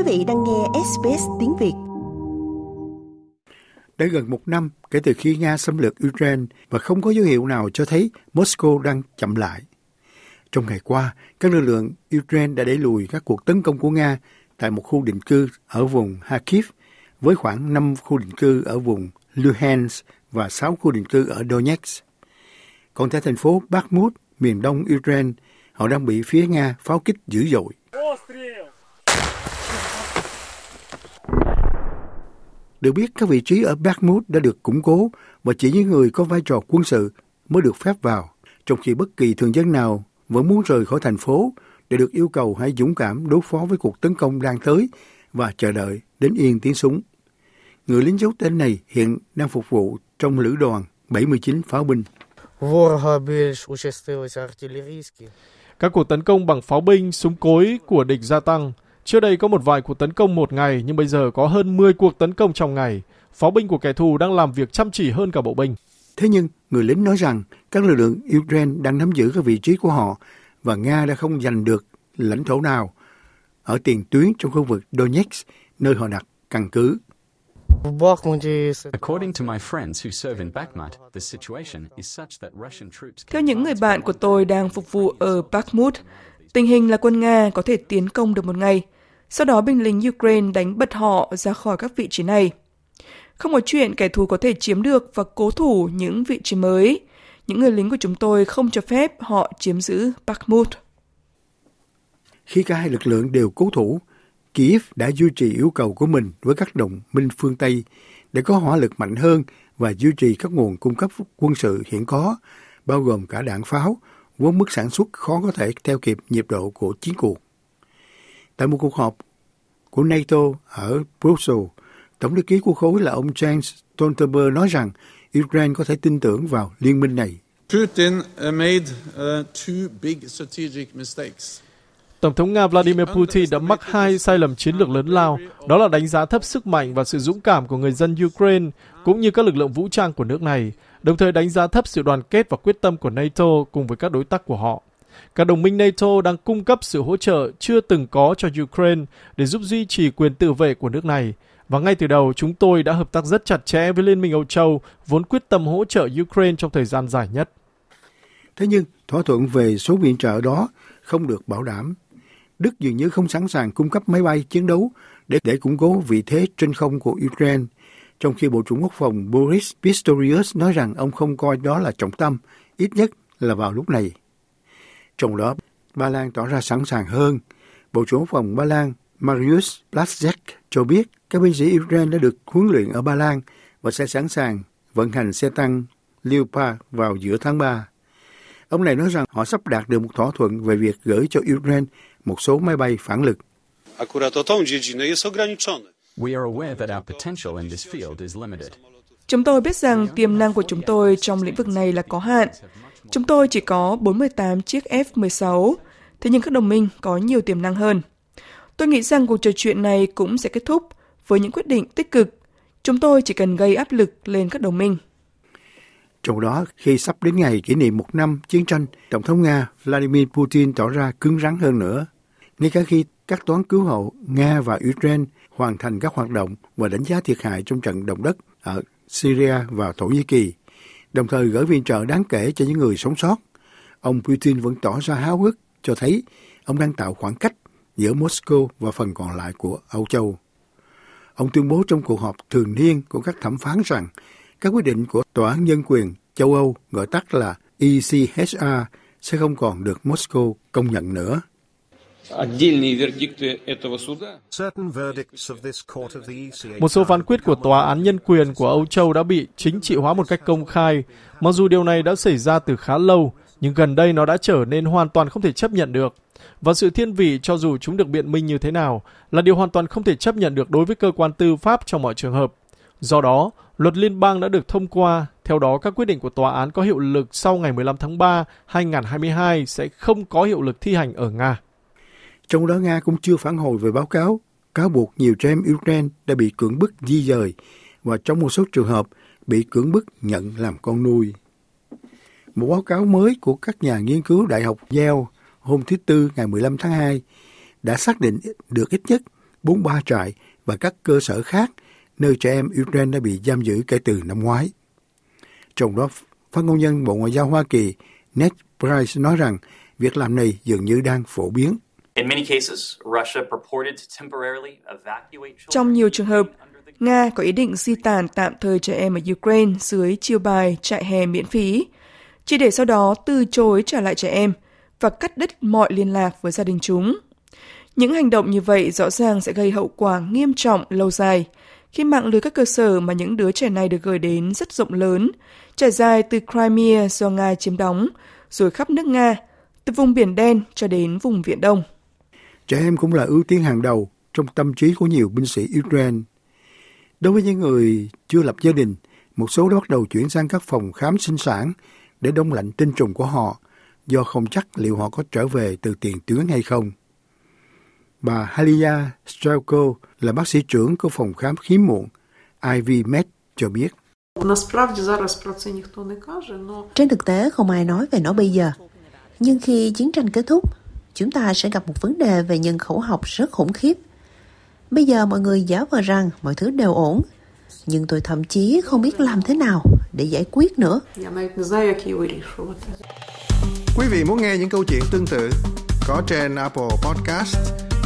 Quý vị đang nghe SBS tiếng Việt. Đã gần một năm kể từ khi Nga xâm lược Ukraine và không có dấu hiệu nào cho thấy Moscow đang chậm lại. Trong ngày qua, các lực lượng Ukraine đã đẩy lùi các cuộc tấn công của Nga tại một khu định cư ở vùng Kharkiv với khoảng 5 khu định cư ở vùng Luhansk và 6 khu định cư ở Donetsk. Còn tại thành phố Bakhmut, miền đông Ukraine, họ đang bị phía Nga pháo kích dữ dội. Được biết các vị trí ở Bakhmut đã được củng cố và chỉ những người có vai trò quân sự mới được phép vào, trong khi bất kỳ thường dân nào vẫn muốn rời khỏi thành phố để được yêu cầu hãy dũng cảm đối phó với cuộc tấn công đang tới và chờ đợi đến yên tiếng súng. Người lính giấu tên này hiện đang phục vụ trong lữ đoàn 79 pháo binh. Các cuộc tấn công bằng pháo binh, súng cối của địch gia tăng. Trước đây có một vài cuộc tấn công một ngày, nhưng bây giờ có hơn 10 cuộc tấn công trong ngày. Pháo binh của kẻ thù đang làm việc chăm chỉ hơn cả bộ binh. Thế nhưng, người lính nói rằng các lực lượng Ukraine đang nắm giữ các vị trí của họ và Nga đã không giành được lãnh thổ nào ở tiền tuyến trong khu vực Donetsk, nơi họ đặt căn cứ. Theo những người bạn của tôi đang phục vụ ở Bakhmut, tình hình là quân Nga có thể tiến công được một ngày. Sau đó binh lính Ukraine đánh bật họ ra khỏi các vị trí này. Không có chuyện kẻ thù có thể chiếm được và cố thủ những vị trí mới. Những người lính của chúng tôi không cho phép họ chiếm giữ Bakhmut. Khi cả hai lực lượng đều cố thủ, Kiev đã duy trì yêu cầu của mình với các đồng minh phương Tây để có hỏa lực mạnh hơn và duy trì các nguồn cung cấp quân sự hiện có, bao gồm cả đạn pháo, vốn mức sản xuất khó có thể theo kịp nhịp độ của chiến cuộc. Tại một cuộc họp của NATO ở Brussels, Tổng thư ký của khối là ông James Stoltenberg nói rằng Ukraine có thể tin tưởng vào liên minh này. Putin made uh, two big strategic mistakes. Tổng thống Nga Vladimir Putin đã mắc hai sai lầm chiến lược lớn lao, đó là đánh giá thấp sức mạnh và sự dũng cảm của người dân Ukraine, cũng như các lực lượng vũ trang của nước này, đồng thời đánh giá thấp sự đoàn kết và quyết tâm của NATO cùng với các đối tác của họ. Các đồng minh NATO đang cung cấp sự hỗ trợ chưa từng có cho Ukraine để giúp duy trì quyền tự vệ của nước này. Và ngay từ đầu, chúng tôi đã hợp tác rất chặt chẽ với Liên minh Âu Châu, vốn quyết tâm hỗ trợ Ukraine trong thời gian dài nhất. Thế nhưng, thỏa thuận về số viện trợ đó không được bảo đảm Đức dường như không sẵn sàng cung cấp máy bay chiến đấu để để củng cố vị thế trên không của Ukraine, trong khi Bộ trưởng Quốc phòng Boris Pistorius nói rằng ông không coi đó là trọng tâm, ít nhất là vào lúc này. Trong đó, Ba Lan tỏ ra sẵn sàng hơn. Bộ trưởng Quốc phòng Ba Lan Mariusz Blaszczak cho biết các binh sĩ Ukraine đã được huấn luyện ở Ba Lan và sẽ sẵn sàng vận hành xe tăng Leopard vào giữa tháng 3. Ông này nói rằng họ sắp đạt được một thỏa thuận về việc gửi cho Ukraine một số máy bay phản lực. Chúng tôi biết rằng tiềm năng của chúng tôi trong lĩnh vực này là có hạn. Chúng tôi chỉ có 48 chiếc F-16, thế nhưng các đồng minh có nhiều tiềm năng hơn. Tôi nghĩ rằng cuộc trò chuyện này cũng sẽ kết thúc với những quyết định tích cực. Chúng tôi chỉ cần gây áp lực lên các đồng minh. Trong đó, khi sắp đến ngày kỷ niệm một năm chiến tranh, Tổng thống Nga Vladimir Putin tỏ ra cứng rắn hơn nữa. Ngay cả khi các toán cứu hộ Nga và Ukraine hoàn thành các hoạt động và đánh giá thiệt hại trong trận động đất ở Syria và Thổ Nhĩ Kỳ, đồng thời gửi viện trợ đáng kể cho những người sống sót, ông Putin vẫn tỏ ra háo hức cho thấy ông đang tạo khoảng cách giữa Moscow và phần còn lại của Âu Châu. Ông tuyên bố trong cuộc họp thường niên của các thẩm phán rằng các quyết định của Tòa án Nhân quyền châu Âu, gọi tắt là ECHR, sẽ không còn được Moscow công nhận nữa. Một số phán quyết của Tòa án Nhân quyền của Âu Châu đã bị chính trị hóa một cách công khai. Mặc dù điều này đã xảy ra từ khá lâu, nhưng gần đây nó đã trở nên hoàn toàn không thể chấp nhận được. Và sự thiên vị cho dù chúng được biện minh như thế nào là điều hoàn toàn không thể chấp nhận được đối với cơ quan tư pháp trong mọi trường hợp. Do đó, luật liên bang đã được thông qua, theo đó các quyết định của tòa án có hiệu lực sau ngày 15 tháng 3, 2022 sẽ không có hiệu lực thi hành ở Nga. Trong đó Nga cũng chưa phản hồi về báo cáo cáo buộc nhiều trẻ em Ukraine đã bị cưỡng bức di dời và trong một số trường hợp bị cưỡng bức nhận làm con nuôi. Một báo cáo mới của các nhà nghiên cứu Đại học Yale hôm thứ Tư ngày 15 tháng 2 đã xác định được ít nhất 43 trại và các cơ sở khác nơi trẻ em Ukraine đã bị giam giữ kể từ năm ngoái. Trong đó, phát ngôn nhân Bộ Ngoại giao Hoa Kỳ Ned Price nói rằng việc làm này dường như đang phổ biến. Trong nhiều trường hợp, Nga có ý định di tản tạm thời trẻ em ở Ukraine dưới chiêu bài trại hè miễn phí, chỉ để sau đó từ chối trả lại trẻ em và cắt đứt mọi liên lạc với gia đình chúng. Những hành động như vậy rõ ràng sẽ gây hậu quả nghiêm trọng lâu dài, khi mạng lưới các cơ sở mà những đứa trẻ này được gửi đến rất rộng lớn, trải dài từ Crimea do Nga chiếm đóng, rồi khắp nước Nga, từ vùng Biển Đen cho đến vùng Viễn Đông. Trẻ em cũng là ưu tiên hàng đầu trong tâm trí của nhiều binh sĩ Ukraine. Đối với những người chưa lập gia đình, một số đã bắt đầu chuyển sang các phòng khám sinh sản để đông lạnh tinh trùng của họ do không chắc liệu họ có trở về từ tiền tuyến hay không. Bà Halia Strelko là bác sĩ trưởng của phòng khám hiếm muộn IV Med cho biết. Trên thực tế không ai nói về nó bây giờ. Nhưng khi chiến tranh kết thúc, chúng ta sẽ gặp một vấn đề về nhân khẩu học rất khủng khiếp. Bây giờ mọi người giả vờ rằng mọi thứ đều ổn, nhưng tôi thậm chí không biết làm thế nào để giải quyết nữa. Quý vị muốn nghe những câu chuyện tương tự có trên Apple Podcast,